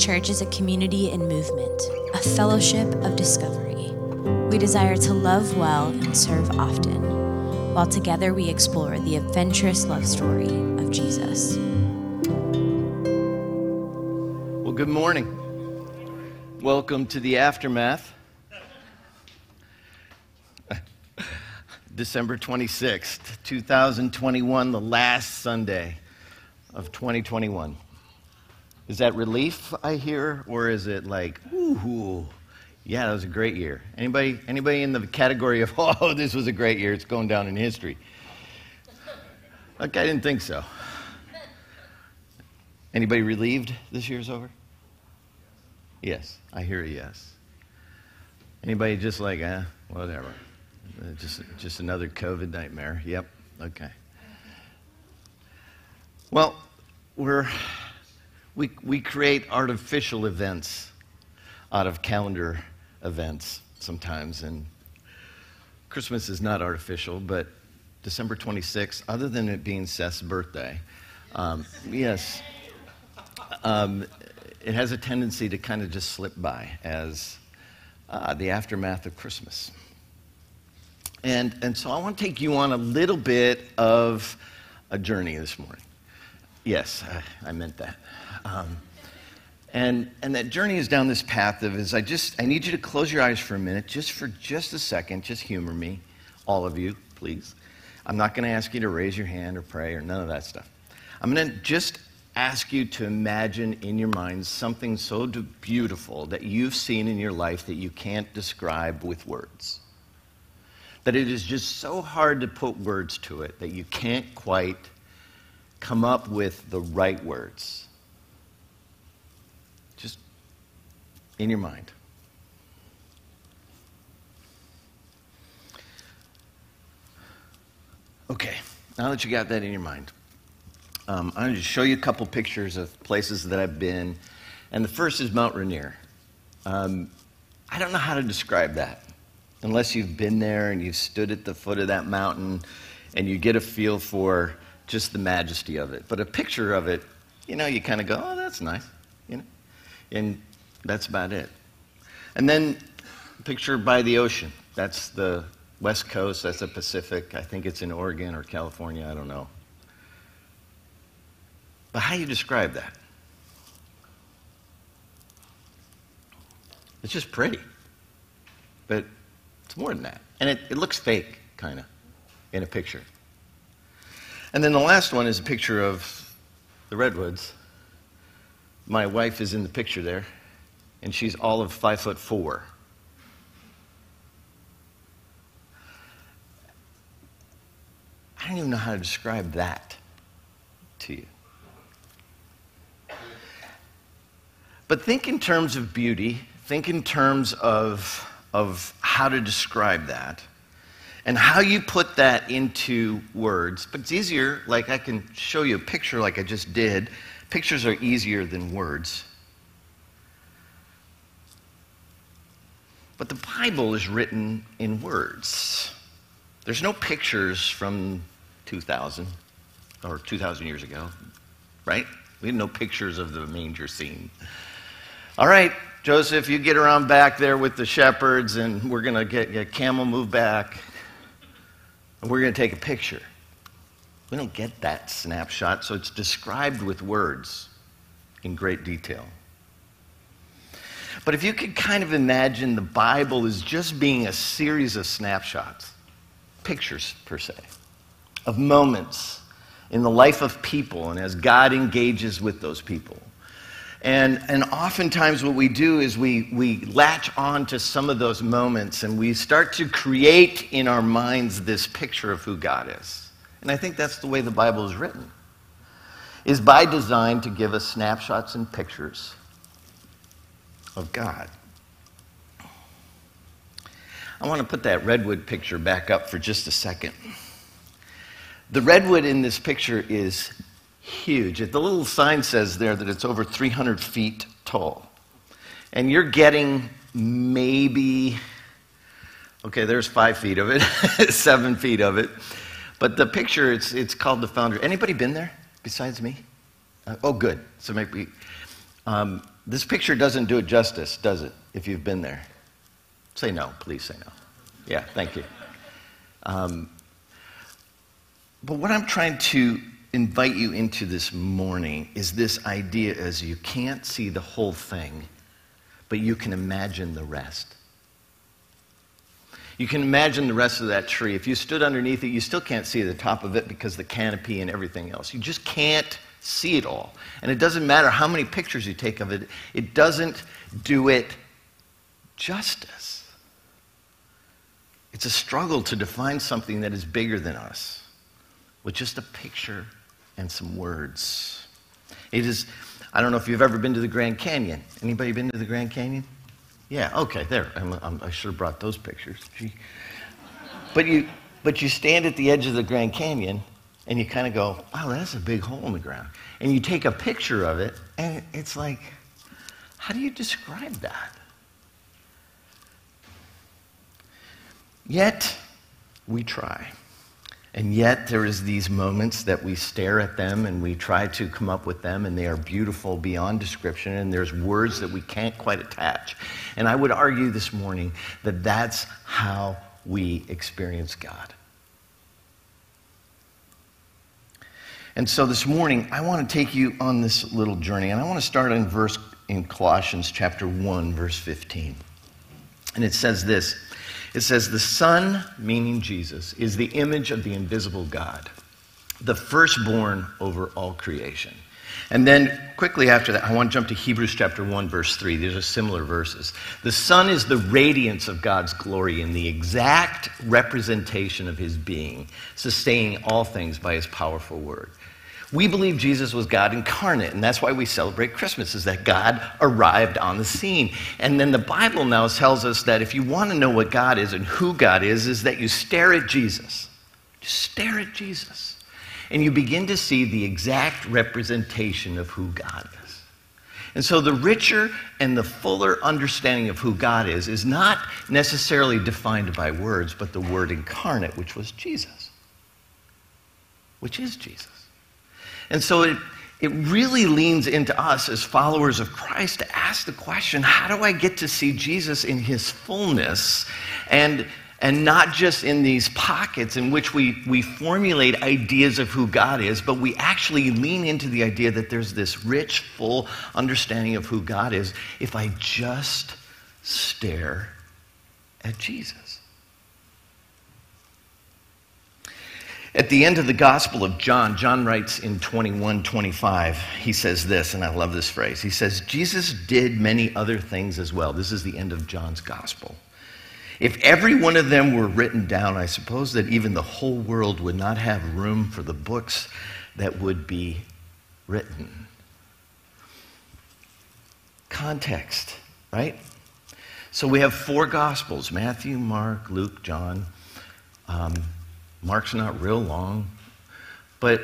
Church is a community and movement, a fellowship of discovery. We desire to love well and serve often, while together we explore the adventurous love story of Jesus. Well, good morning. Welcome to the aftermath. December 26th, 2021, the last Sunday of 2021. Is that relief I hear, or is it like, ooh, yeah, that was a great year? Anybody, anybody in the category of, oh, this was a great year, it's going down in history? Okay, I didn't think so. Anybody relieved this year's over? Yes, I hear a yes. Anybody just like, eh, whatever. Uh, just, just another COVID nightmare. Yep, okay. Well, we're we, we create artificial events out of calendar events sometimes. And Christmas is not artificial, but December 26th, other than it being Seth's birthday, um, yes, um, it has a tendency to kind of just slip by as uh, the aftermath of Christmas. And, and so I want to take you on a little bit of a journey this morning. Yes, I, I meant that. Um, and, and that journey is down this path of is I just I need you to close your eyes for a minute, just for just a second, just humor me, all of you, please. I'm not going to ask you to raise your hand or pray or none of that stuff. I'm going to just ask you to imagine in your mind something so beautiful that you've seen in your life that you can't describe with words. That it is just so hard to put words to it that you can't quite come up with the right words. In your mind. Okay, now that you got that in your mind, um, I'm going to show you a couple pictures of places that I've been. And the first is Mount Rainier. Um, I don't know how to describe that unless you've been there and you've stood at the foot of that mountain and you get a feel for just the majesty of it. But a picture of it, you know, you kind of go, oh, that's nice, you know. And that's about it. And then picture by the ocean. That's the west coast, that's the Pacific. I think it's in Oregon or California, I don't know. But how do you describe that? It's just pretty. But it's more than that. And it, it looks fake, kind of, in a picture. And then the last one is a picture of the redwoods. My wife is in the picture there and she's all of five foot four. I don't even know how to describe that to you. But think in terms of beauty, think in terms of, of how to describe that and how you put that into words. But it's easier, like I can show you a picture like I just did. Pictures are easier than words. But the Bible is written in words. There's no pictures from 2000 or 2,000 years ago, right? We have no pictures of the manger scene. All right, Joseph, you get around back there with the shepherds, and we're going to get a camel move back, and we're going to take a picture. We don't get that snapshot, so it's described with words in great detail. But if you could kind of imagine the Bible as just being a series of snapshots, pictures per se, of moments in the life of people and as God engages with those people. And, and oftentimes, what we do is we, we latch on to some of those moments and we start to create in our minds this picture of who God is. And I think that's the way the Bible is written, is by design to give us snapshots and pictures of God. I want to put that redwood picture back up for just a second. The redwood in this picture is huge. The little sign says there that it's over 300 feet tall. And you're getting maybe, okay, there's five feet of it, seven feet of it. But the picture, it's, it's called the Founder. Anybody been there besides me? Uh, oh, good. So maybe, um, this picture doesn't do it justice, does it, if you've been there? Say no, please say no. Yeah, thank you. Um, but what I'm trying to invite you into this morning is this idea as you can't see the whole thing, but you can imagine the rest. You can imagine the rest of that tree. If you stood underneath it, you still can't see the top of it because the canopy and everything else. You just can't see it all. And it doesn't matter how many pictures you take of it, it doesn't do it justice. It's a struggle to define something that is bigger than us with just a picture and some words. It is, I don't know if you've ever been to the Grand Canyon. Anybody been to the Grand Canyon? Yeah, okay, there. I'm, I'm, i should have brought those pictures. But you, but you stand at the edge of the Grand Canyon and you kind of go, wow, that's a big hole in the ground. And you take a picture of it, and it's like, how do you describe that? Yet, we try. And yet, there is these moments that we stare at them and we try to come up with them, and they are beautiful beyond description, and there's words that we can't quite attach. And I would argue this morning that that's how we experience God. And so this morning, I want to take you on this little journey, and I want to start in verse in Colossians chapter 1, verse 15. And it says this it says, The Son, meaning Jesus, is the image of the invisible God, the firstborn over all creation. And then quickly after that, I want to jump to Hebrews chapter 1, verse 3. These are similar verses. The Son is the radiance of God's glory and the exact representation of his being, sustaining all things by his powerful word. We believe Jesus was God incarnate, and that's why we celebrate Christmas, is that God arrived on the scene. And then the Bible now tells us that if you want to know what God is and who God is, is that you stare at Jesus. Just stare at Jesus. And you begin to see the exact representation of who God is. And so the richer and the fuller understanding of who God is is not necessarily defined by words, but the word incarnate, which was Jesus, which is Jesus. And so it, it really leans into us as followers of Christ to ask the question how do I get to see Jesus in his fullness and, and not just in these pockets in which we, we formulate ideas of who God is, but we actually lean into the idea that there's this rich, full understanding of who God is if I just stare at Jesus. At the end of the Gospel of John, John writes in 21 25, he says this, and I love this phrase. He says, Jesus did many other things as well. This is the end of John's Gospel. If every one of them were written down, I suppose that even the whole world would not have room for the books that would be written. Context, right? So we have four Gospels Matthew, Mark, Luke, John. Um, Mark's not real long. But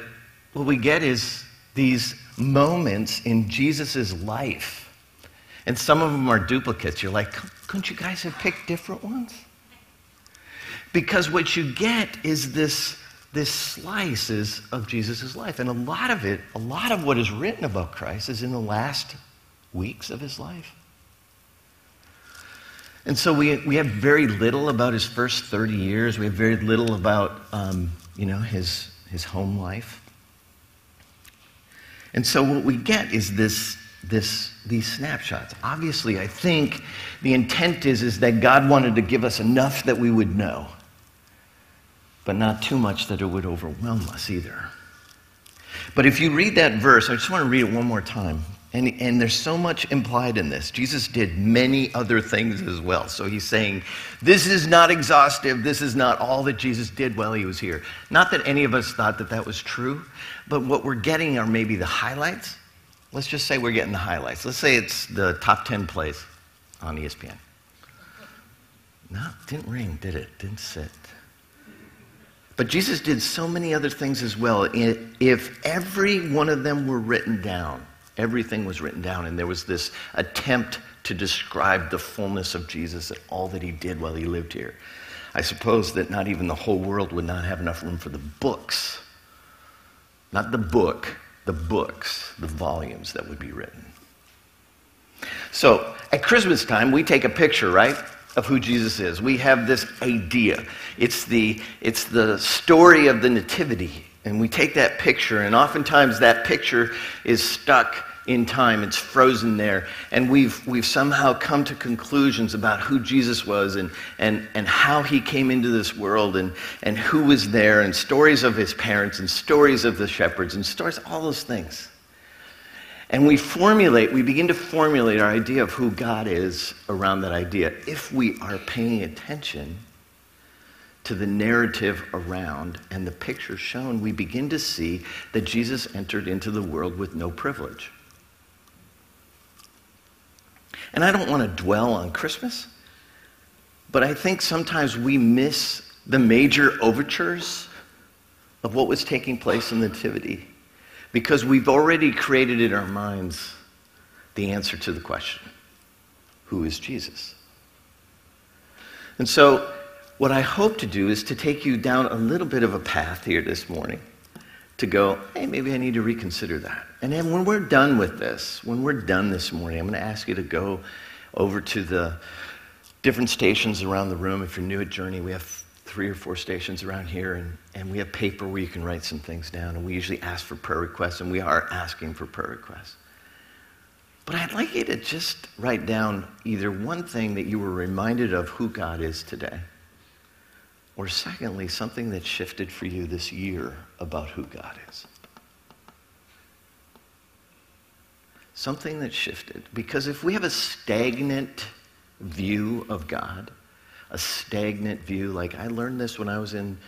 what we get is these moments in Jesus' life. And some of them are duplicates. You're like, couldn't you guys have picked different ones? Because what you get is this, this slices of Jesus' life. And a lot of it, a lot of what is written about Christ is in the last weeks of his life. And so we, we have very little about his first 30 years. We have very little about, um, you know, his, his home life. And so what we get is this, this, these snapshots. Obviously, I think the intent is, is that God wanted to give us enough that we would know, but not too much that it would overwhelm us either. But if you read that verse, I just want to read it one more time and, and there's so much implied in this. Jesus did many other things as well. So he's saying, this is not exhaustive. This is not all that Jesus did while he was here. Not that any of us thought that that was true, but what we're getting are maybe the highlights. Let's just say we're getting the highlights. Let's say it's the top 10 plays on ESPN. No, didn't ring, did it? Didn't sit. But Jesus did so many other things as well. If every one of them were written down, Everything was written down, and there was this attempt to describe the fullness of Jesus and all that he did while he lived here. I suppose that not even the whole world would not have enough room for the books. Not the book, the books, the volumes that would be written. So at Christmas time, we take a picture, right, of who Jesus is. We have this idea. It's the, it's the story of the Nativity. And we take that picture, and oftentimes that picture is stuck in time. It's frozen there. And we've, we've somehow come to conclusions about who Jesus was and, and, and how he came into this world and, and who was there, and stories of his parents, and stories of the shepherds, and stories, all those things. And we formulate, we begin to formulate our idea of who God is around that idea if we are paying attention to the narrative around and the picture shown, we begin to see that Jesus entered into the world with no privilege. And I don't want to dwell on Christmas, but I think sometimes we miss the major overtures of what was taking place in the Nativity because we've already created in our minds the answer to the question who is Jesus? And so, what I hope to do is to take you down a little bit of a path here this morning to go, hey, maybe I need to reconsider that. And then when we're done with this, when we're done this morning, I'm going to ask you to go over to the different stations around the room. If you're new at Journey, we have three or four stations around here, and, and we have paper where you can write some things down. And we usually ask for prayer requests, and we are asking for prayer requests. But I'd like you to just write down either one thing that you were reminded of who God is today or secondly, something that shifted for you this year about who God is. Something that shifted. Because if we have a stagnant view of God, a stagnant view, like I learned this when I was in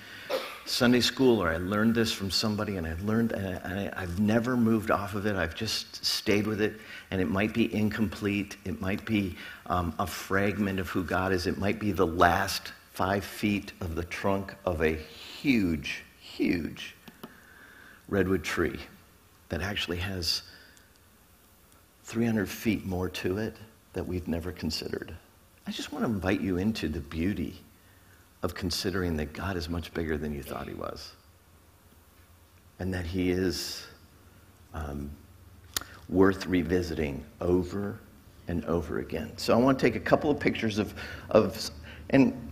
Sunday school, or I learned this from somebody, and I've learned, and I, have never moved off of it. I've just stayed with it, and it might be incomplete. It might be um, a fragment of who God is. It might be the last five feet of the trunk of a huge, huge redwood tree that actually has 300 feet more to it that we've never considered. I just want to invite you into the beauty of considering that God is much bigger than you thought he was. And that he is um, worth revisiting over and over again. So I want to take a couple of pictures of, of and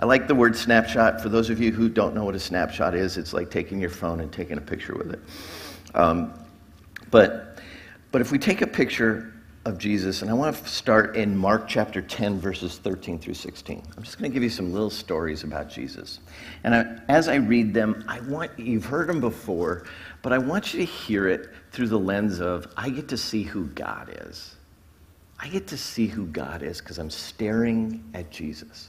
I like the word snapshot. For those of you who don't know what a snapshot is, it's like taking your phone and taking a picture with it. Um, but, but if we take a picture of Jesus, and I want to start in Mark chapter 10, verses 13 through 16. I'm just going to give you some little stories about Jesus. And I, as I read them, I want you've heard them before, but I want you to hear it through the lens of I get to see who God is. I get to see who God is because I'm staring at Jesus.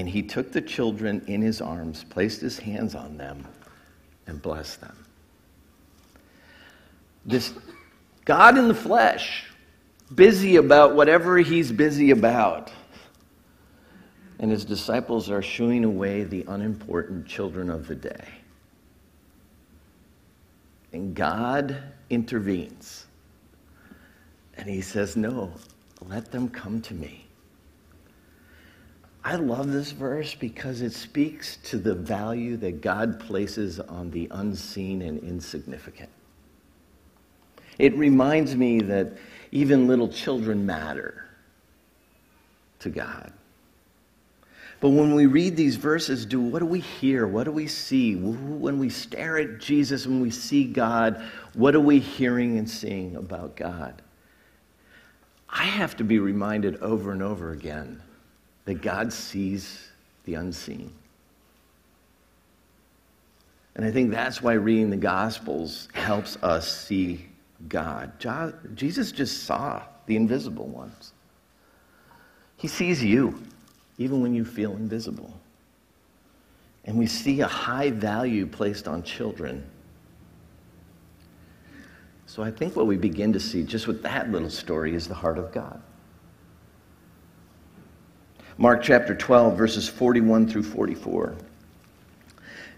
And he took the children in his arms, placed his hands on them, and blessed them. This God in the flesh, busy about whatever he's busy about. And his disciples are shooing away the unimportant children of the day. And God intervenes. And he says, No, let them come to me. I love this verse because it speaks to the value that God places on the unseen and insignificant. It reminds me that even little children matter to God. But when we read these verses, do what do we hear? What do we see? When we stare at Jesus, when we see God, what are we hearing and seeing about God? I have to be reminded over and over again that God sees the unseen. And I think that's why reading the Gospels helps us see God. Jesus just saw the invisible ones. He sees you, even when you feel invisible. And we see a high value placed on children. So I think what we begin to see just with that little story is the heart of God. Mark chapter 12, verses 41 through 44.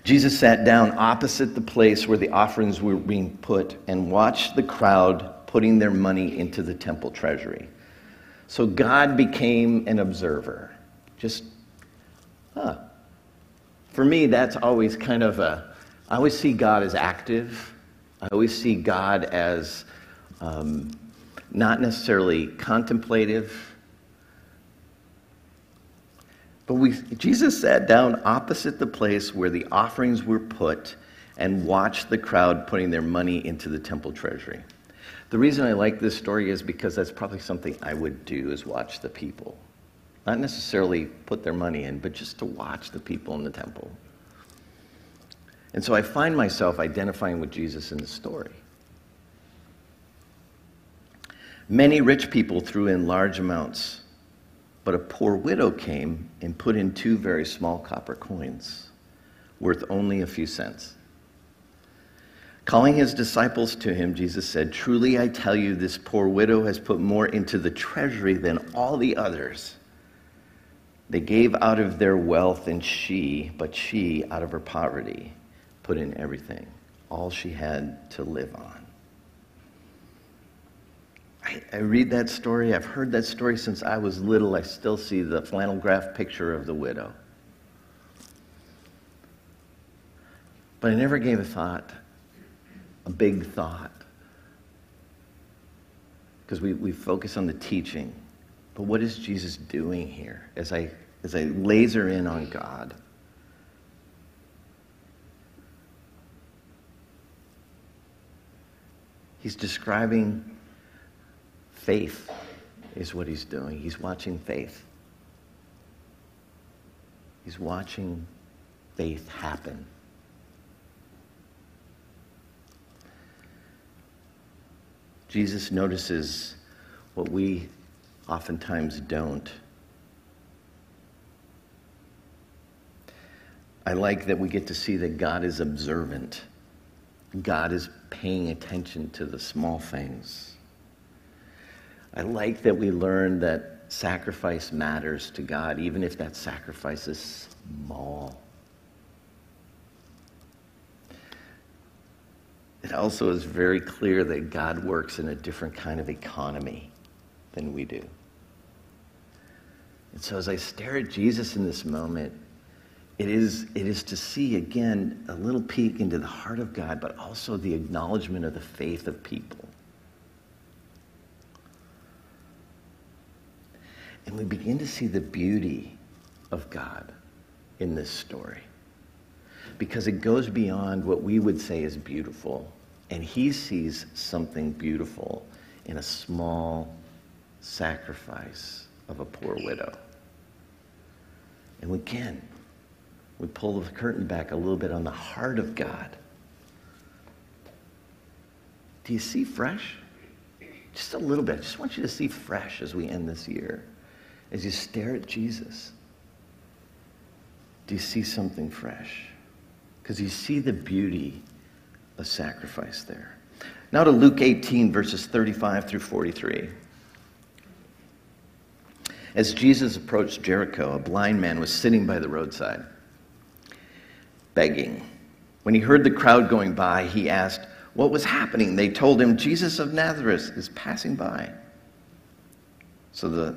Jesus sat down opposite the place where the offerings were being put and watched the crowd putting their money into the temple treasury. So God became an observer. Just, huh. For me, that's always kind of a, I always see God as active. I always see God as um, not necessarily contemplative but we, Jesus sat down opposite the place where the offerings were put and watched the crowd putting their money into the temple treasury. The reason I like this story is because that's probably something I would do is watch the people. Not necessarily put their money in, but just to watch the people in the temple. And so I find myself identifying with Jesus in the story. Many rich people threw in large amounts but a poor widow came and put in two very small copper coins, worth only a few cents. Calling his disciples to him, Jesus said, Truly I tell you, this poor widow has put more into the treasury than all the others. They gave out of their wealth, and she, but she, out of her poverty, put in everything, all she had to live on. I, I, read that story. I've heard that story since I was little. I still see the flannel graph picture of the widow. But I never gave a thought, a big thought. Because we, we focus on the teaching. But what is Jesus doing here as I, as I laser in on God? He's describing Faith is what he's doing. He's watching faith. He's watching faith happen. Jesus notices what we oftentimes don't. I like that we get to see that God is observant. God is paying attention to the small things. I like that we learn that sacrifice matters to God, even if that sacrifice is small. It also is very clear that God works in a different kind of economy than we do. And so as I stare at Jesus in this moment, it is, it is to see again a little peek into the heart of God, but also the acknowledgement of the faith of people. And we begin to see the beauty of God in this story. Because it goes beyond what we would say is beautiful. And he sees something beautiful in a small sacrifice of a poor widow. And again, we pull the curtain back a little bit on the heart of God. Do you see fresh? Just a little bit. I just want you to see fresh as we end this year as you stare at Jesus, do you see something fresh? Because you see the beauty of sacrifice there. Now to Luke 18, verses 35 through 43. As Jesus approached Jericho, a blind man was sitting by the roadside, begging. When he heard the crowd going by, he asked what was happening. They told him, Jesus of Nazareth is passing by. So the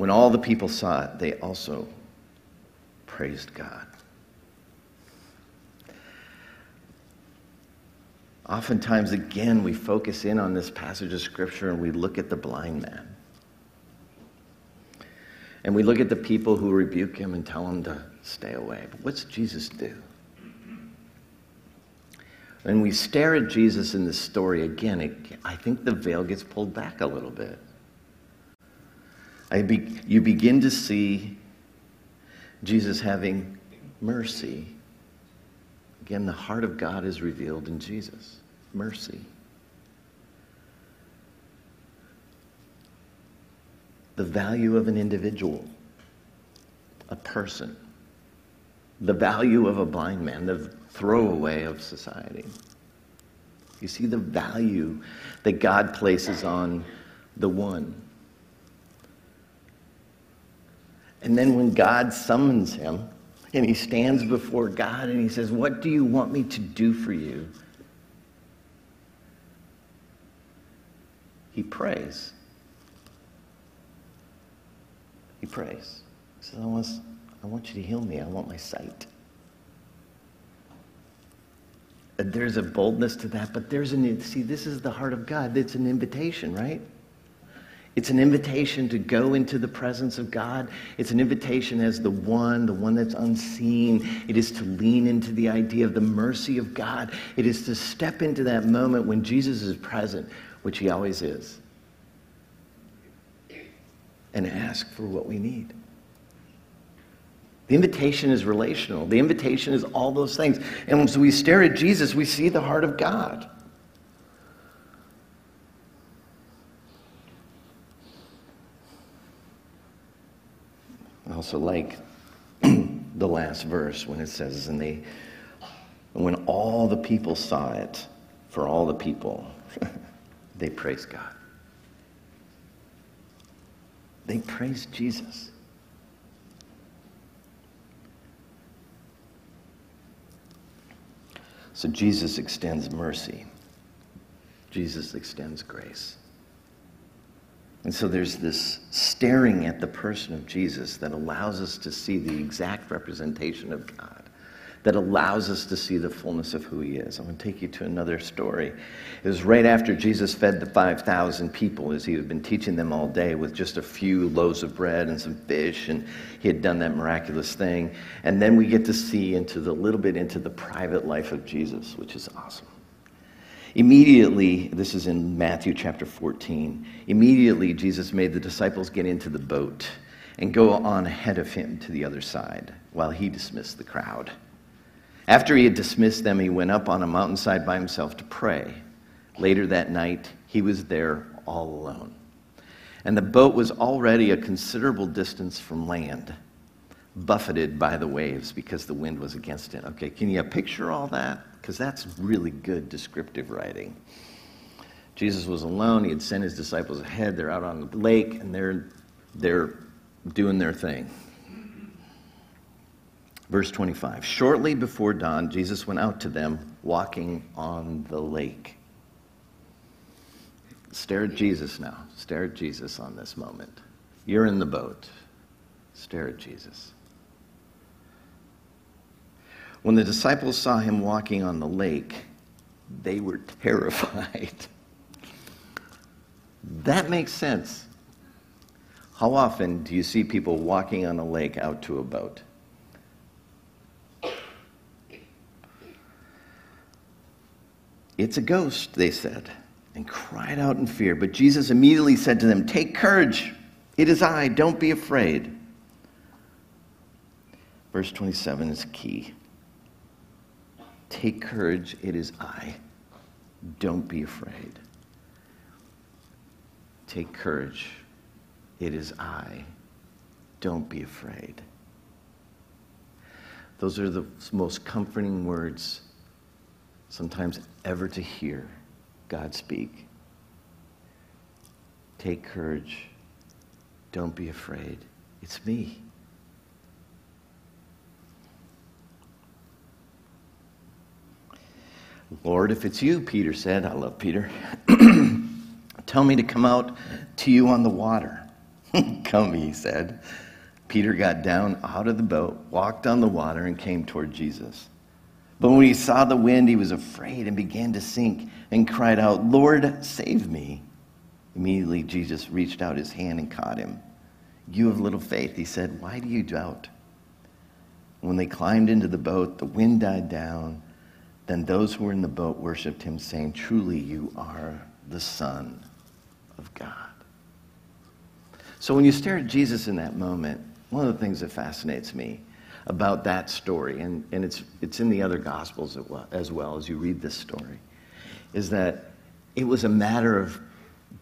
When all the people saw it, they also praised God. Oftentimes, again, we focus in on this passage of Scripture and we look at the blind man. And we look at the people who rebuke him and tell him to stay away. But what's Jesus do? When we stare at Jesus in this story again, it, I think the veil gets pulled back a little bit. Be, you begin to see Jesus having mercy. Again, the heart of God is revealed in Jesus. Mercy. The value of an individual, a person. The value of a blind man, the throwaway of society. You see the value that God places on the one. And then when God summons him and he stands before God and he says, What do you want me to do for you? He prays. He prays. He says, I want, I want you to heal me. I want my sight. Uh, there's a boldness to that, but there's an, see, this is the heart of God. It's an invitation, right? It's an invitation to go into the presence of God. It's an invitation as the one, the one that's unseen. It is to lean into the idea of the mercy of God. It is to step into that moment when Jesus is present, which he always is, and ask for what we need. The invitation is relational. The invitation is all those things. And as we stare at Jesus, we see the heart of God. Also like the last verse when it says, and they, when all the people saw it, for all the people, they praised God. They praised Jesus. So Jesus extends mercy. Jesus extends grace. And so there's this staring at the person of Jesus that allows us to see the exact representation of God, that allows us to see the fullness of who he is. I'm going to take you to another story. It was right after Jesus fed the 5,000 people as he had been teaching them all day with just a few loaves of bread and some fish, and he had done that miraculous thing. And then we get to see into the little bit into the private life of Jesus, which is awesome. Immediately, this is in Matthew chapter 14, immediately Jesus made the disciples get into the boat and go on ahead of him to the other side while he dismissed the crowd. After he had dismissed them, he went up on a mountainside by himself to pray. Later that night, he was there all alone. And the boat was already a considerable distance from land, buffeted by the waves because the wind was against it. Okay, can you picture all that? Because that's really good descriptive writing. Jesus was alone. He had sent his disciples ahead. They're out on the lake and they're, they're doing their thing. Verse 25 Shortly before dawn, Jesus went out to them walking on the lake. Stare at Jesus now. Stare at Jesus on this moment. You're in the boat. Stare at Jesus. When the disciples saw him walking on the lake, they were terrified. that makes sense. How often do you see people walking on a lake out to a boat? It's a ghost, they said, and cried out in fear. But Jesus immediately said to them, Take courage. It is I. Don't be afraid. Verse 27 is key. Take courage, it is I. Don't be afraid. Take courage, it is I. Don't be afraid. Those are the most comforting words sometimes ever to hear God speak. Take courage. Don't be afraid. It's me. Lord, if it's you, Peter said, I love Peter, tell me to come out to you on the water. come, he said. Peter got down out of the boat, walked on the water, and came toward Jesus. But when he saw the wind, he was afraid and began to sink and cried out, Lord, save me. Immediately, Jesus reached out his hand and caught him. You have little faith, he said, why do you doubt? When they climbed into the boat, the wind died down then those who were in the boat worshiped him, saying, Truly, you are the Son of God. So when you stare at Jesus in that moment, one of the things that fascinates me about that story, and, and it's, it's in the other Gospels as well, as well as you read this story, is that it was a matter of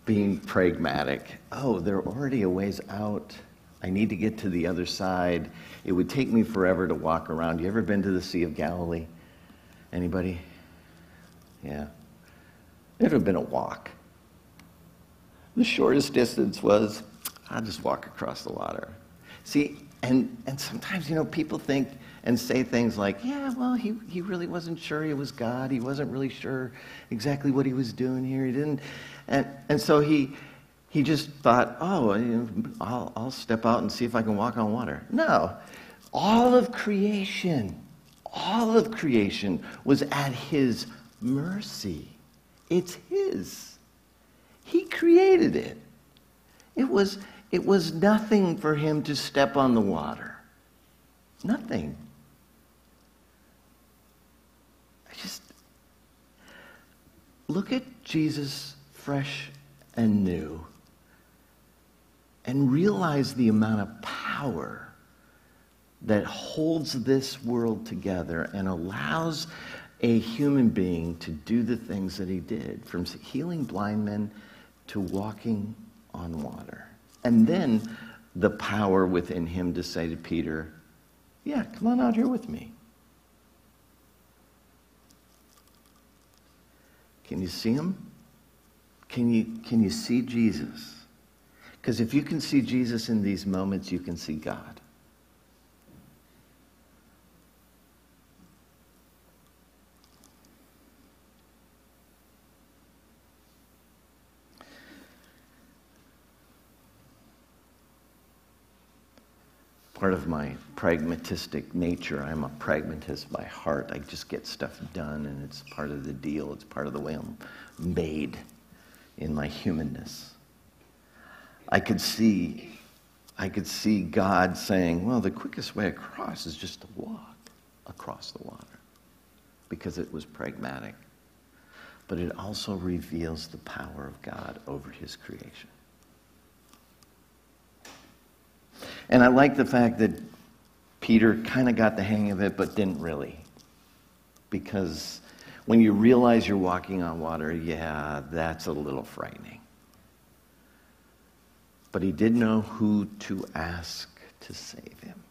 being pragmatic. Oh, there are already a ways out. I need to get to the other side. It would take me forever to walk around. You ever been to the Sea of Galilee? Anybody? Yeah. It would have been a walk. The shortest distance was, I'll just walk across the water. See, and, and sometimes, you know, people think and say things like, yeah, well, he, he really wasn't sure he was God. He wasn't really sure exactly what he was doing here. He didn't. And, and so he, he just thought, oh, I'll, I'll step out and see if I can walk on water. No. All of creation, all of creation was at his mercy. It's his. He created it. It was, it was nothing for him to step on the water. Nothing. I just look at Jesus fresh and new and realize the amount of power that holds this world together and allows a human being to do the things that he did, from healing blind men to walking on water. And then the power within him to say to Peter, Yeah, come on out here with me. Can you see him? Can you, can you see Jesus? Because if you can see Jesus in these moments, you can see God. Part of my pragmatistic nature. I'm a pragmatist by heart. I just get stuff done, and it's part of the deal. It's part of the way I'm made in my humanness. I could see, I could see God saying, "Well, the quickest way across is just to walk across the water," because it was pragmatic. But it also reveals the power of God over His creation. And I like the fact that Peter kind of got the hang of it, but didn't really. Because when you realize you're walking on water, yeah, that's a little frightening. But he did know who to ask to save him.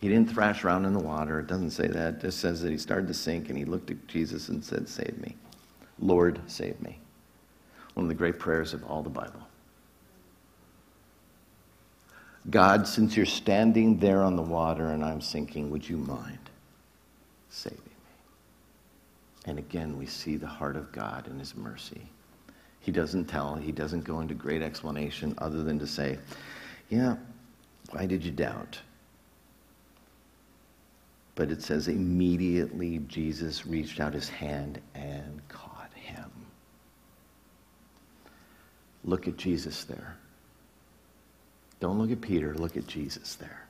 He didn't thrash around in the water. It doesn't say that. It just says that he started to sink and he looked at Jesus and said, Save me. Lord, save me. One of the great prayers of all the Bible. God, since you're standing there on the water and I'm sinking, would you mind saving me? And again, we see the heart of God in his mercy. He doesn't tell, he doesn't go into great explanation other than to say, Yeah, why did you doubt? But it says, immediately Jesus reached out his hand and caught him. Look at Jesus there. Don't look at Peter, look at Jesus there.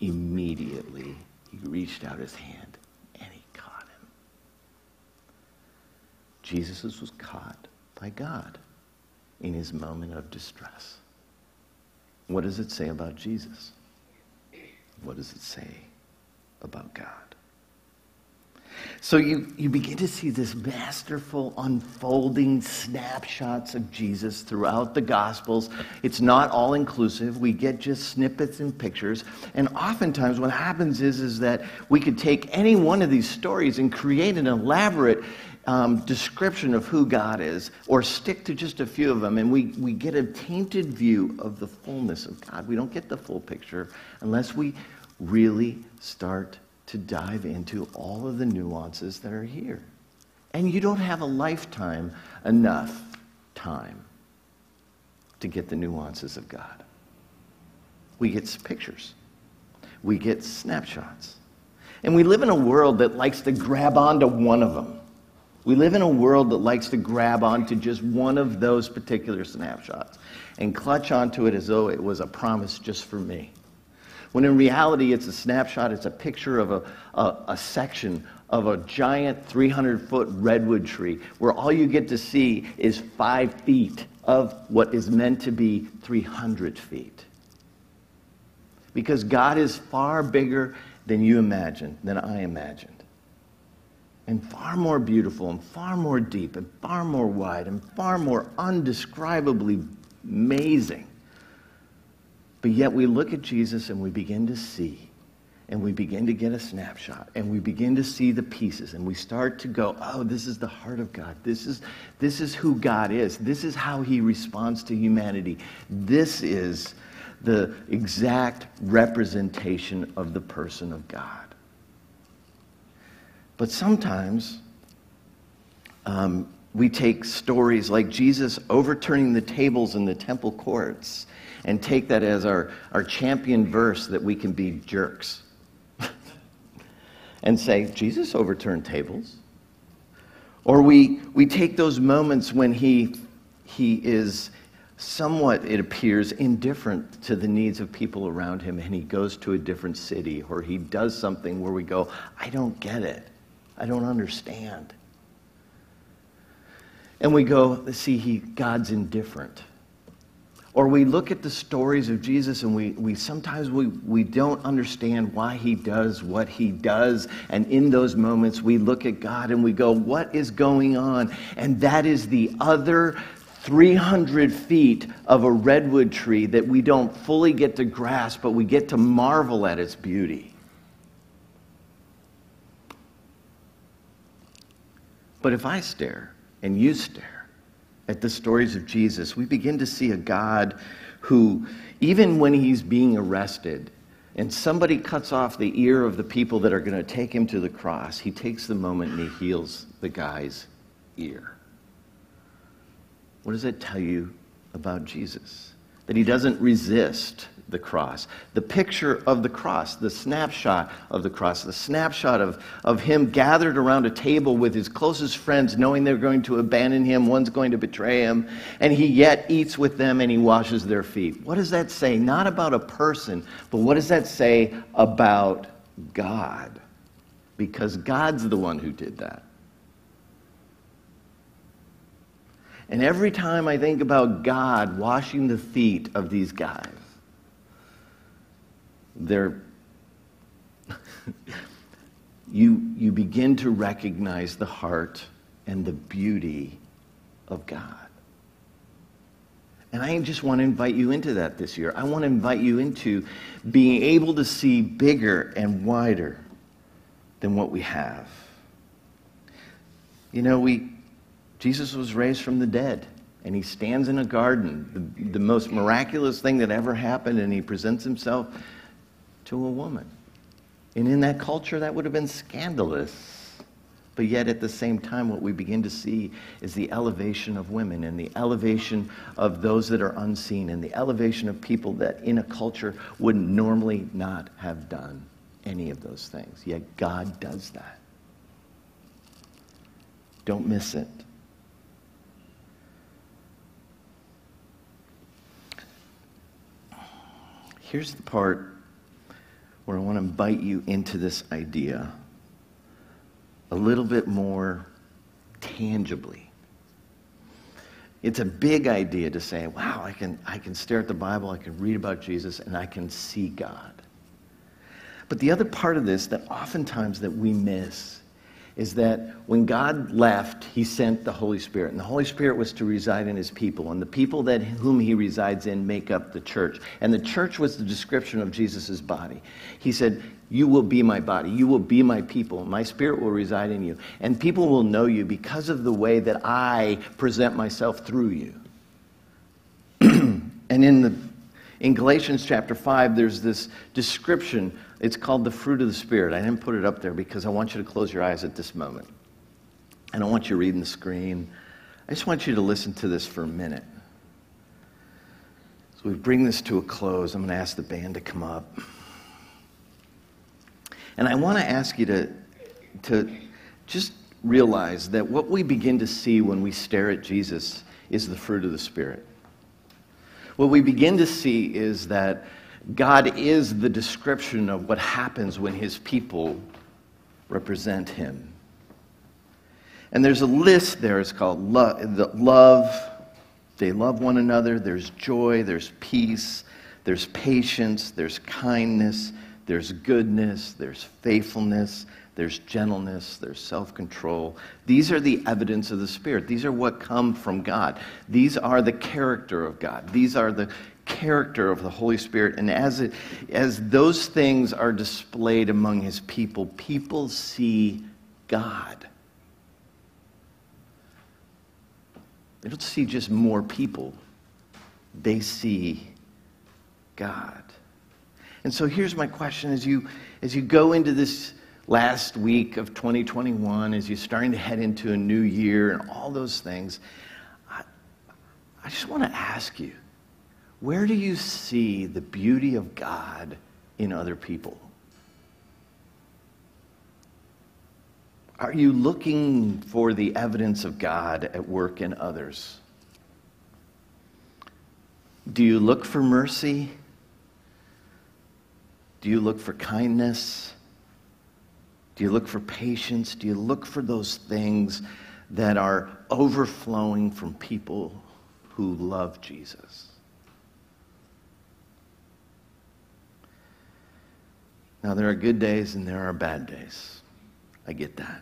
Immediately, he reached out his hand and he caught him. Jesus was caught by God in his moment of distress. What does it say about Jesus? What does it say about God? So you, you begin to see this masterful unfolding snapshots of Jesus throughout the Gospels. It's not all inclusive. We get just snippets and pictures. And oftentimes what happens is, is that we could take any one of these stories and create an elaborate um, description of who God is, or stick to just a few of them, and we, we get a tainted view of the fullness of God. We don't get the full picture unless we really start to dive into all of the nuances that are here. And you don't have a lifetime enough time to get the nuances of God. We get pictures, we get snapshots. And we live in a world that likes to grab onto one of them. We live in a world that likes to grab onto just one of those particular snapshots and clutch onto it as though it was a promise just for me when in reality it's a snapshot, it's a picture of a, a, a section of a giant 300 foot redwood tree where all you get to see is five feet of what is meant to be 300 feet. Because God is far bigger than you imagined, than I imagined. And far more beautiful, and far more deep, and far more wide, and far more undescribably amazing. But yet we look at Jesus and we begin to see and we begin to get a snapshot and we begin to see the pieces and we start to go oh this is the heart of god. This is this is who god is. This is how he responds to humanity. This is the exact representation of the person of god. But sometimes um, we take stories like jesus overturning the tables in the temple courts and take that as our, our champion verse that we can be jerks and say, Jesus overturned tables. Or we, we take those moments when he, he is somewhat, it appears, indifferent to the needs of people around him and he goes to a different city or he does something where we go, I don't get it. I don't understand. And we go, see, he, God's indifferent. Or we look at the stories of Jesus and we, we sometimes we, we don't understand why he does what he does. And in those moments, we look at God and we go, What is going on? And that is the other 300 feet of a redwood tree that we don't fully get to grasp, but we get to marvel at its beauty. But if I stare and you stare, at the stories of Jesus, we begin to see a God who, even when he's being arrested and somebody cuts off the ear of the people that are going to take him to the cross, he takes the moment and he heals the guy's ear. What does that tell you about Jesus? That he doesn't resist the cross. The picture of the cross, the snapshot of the cross, the snapshot of, of him gathered around a table with his closest friends, knowing they're going to abandon him, one's going to betray him, and he yet eats with them and he washes their feet. What does that say? Not about a person, but what does that say about God? Because God's the one who did that. And every time I think about God washing the feet of these guys, they're you, you begin to recognize the heart and the beauty of God. And I just want to invite you into that this year. I want to invite you into being able to see bigger and wider than what we have. You know, we, Jesus was raised from the dead and he stands in a garden, the, the most miraculous thing that ever happened, and he presents himself to a woman. And in that culture, that would have been scandalous. But yet, at the same time, what we begin to see is the elevation of women and the elevation of those that are unseen and the elevation of people that in a culture would normally not have done any of those things. Yet God does that. Don't miss it. Here's the part where I want to invite you into this idea a little bit more tangibly. It's a big idea to say, wow, I can, I can stare at the Bible, I can read about Jesus, and I can see God. But the other part of this that oftentimes that we miss is that when God left, he sent the Holy Spirit. And the Holy Spirit was to reside in his people. And the people that whom he resides in make up the church. And the church was the description of Jesus' body. He said, You will be my body. You will be my people. My spirit will reside in you. And people will know you because of the way that I present myself through you. and in the in Galatians chapter 5, there's this description it's called the fruit of the Spirit. I didn't put it up there because I want you to close your eyes at this moment. I don't want you reading the screen. I just want you to listen to this for a minute. So we bring this to a close. I'm going to ask the band to come up. And I want to ask you to, to just realize that what we begin to see when we stare at Jesus is the fruit of the Spirit. What we begin to see is that God is the description of what happens when his people represent him. And there's a list there, it's called love, love They love one another. There's joy, there's peace, there's patience, there's kindness, there's goodness, there's faithfulness, there's gentleness, there's self control. These are the evidence of the Spirit. These are what come from God. These are the character of God. These are the character of the Holy Spirit. And as, it, as those things are displayed among His people, people see God. They don't see just more people, they see God. And so here's my question as you, as you go into this last week of 2021, as you're starting to head into a new year and all those things, I, I just want to ask you where do you see the beauty of God in other people? Are you looking for the evidence of God at work in others? Do you look for mercy? Do you look for kindness? Do you look for patience? Do you look for those things that are overflowing from people who love Jesus? Now, there are good days and there are bad days. I get that.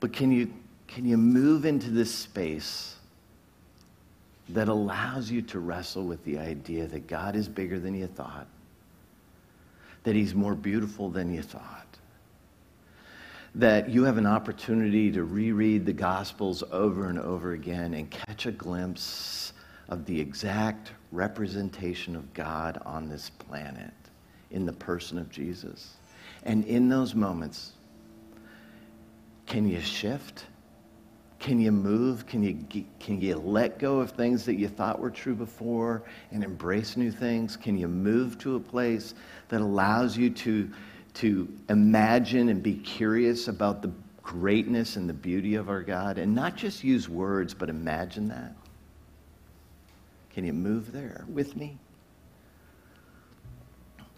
But can you, can you move into this space that allows you to wrestle with the idea that God is bigger than you thought, that He's more beautiful than you thought, that you have an opportunity to reread the Gospels over and over again and catch a glimpse of the exact representation of God on this planet in the person of Jesus. And in those moments, can you shift? Can you move? Can you, can you let go of things that you thought were true before and embrace new things? Can you move to a place that allows you to, to imagine and be curious about the greatness and the beauty of our God and not just use words, but imagine that? Can you move there with me?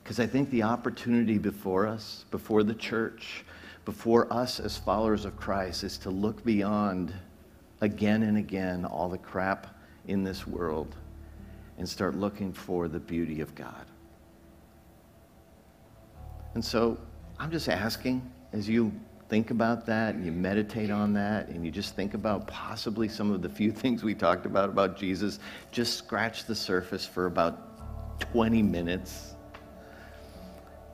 Because I think the opportunity before us, before the church, before us as followers of Christ is to look beyond again and again all the crap in this world and start looking for the beauty of God. And so I'm just asking as you think about that and you meditate on that and you just think about possibly some of the few things we talked about about Jesus, just scratch the surface for about 20 minutes.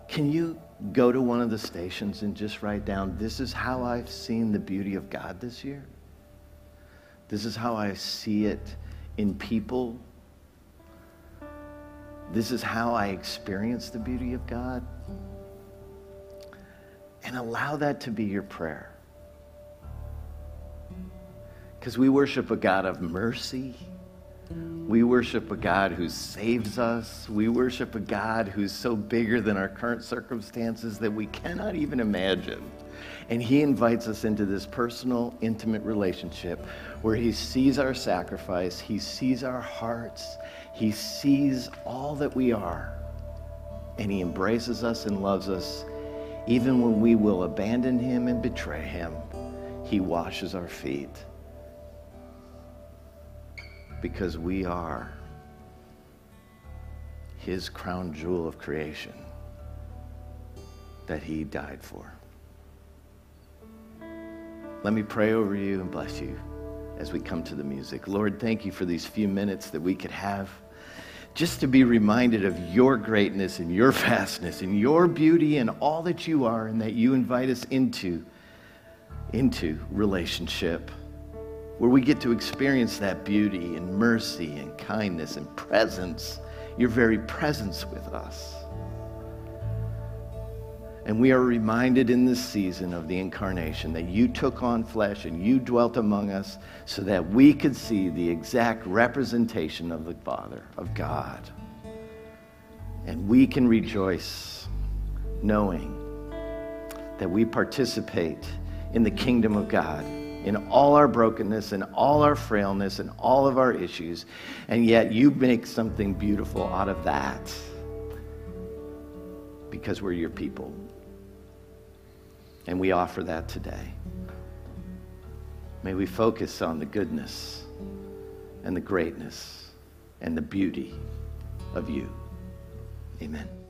Can you go to one of the stations and just write down, this is how I've seen the beauty of God this year. This is how I see it in people. This is how I experience the beauty of God. And allow that to be your prayer. Because we worship a God of mercy we worship a God who saves us. We worship a God who's so bigger than our current circumstances that we cannot even imagine. And He invites us into this personal, intimate relationship where He sees our sacrifice, He sees our hearts, He sees all that we are, and He embraces us and loves us. Even when we will abandon Him and betray Him, He washes our feet because we are his crown jewel of creation that he died for. Let me pray over you and bless you as we come to the music. Lord, thank you for these few minutes that we could have just to be reminded of your greatness and your vastness and your beauty and all that you are and that you invite us into into relationship where we get to experience that beauty and mercy and kindness and presence, your very presence with us. And we are reminded in this season of the incarnation that you took on flesh and you dwelt among us so that we could see the exact representation of the Father, of God. And we can rejoice knowing that we participate in the kingdom of God in all our brokenness and all our frailness and all of our issues. And yet you make something beautiful out of that because we're your people. And we offer that today. May we focus on the goodness and the greatness and the beauty of you. Amen.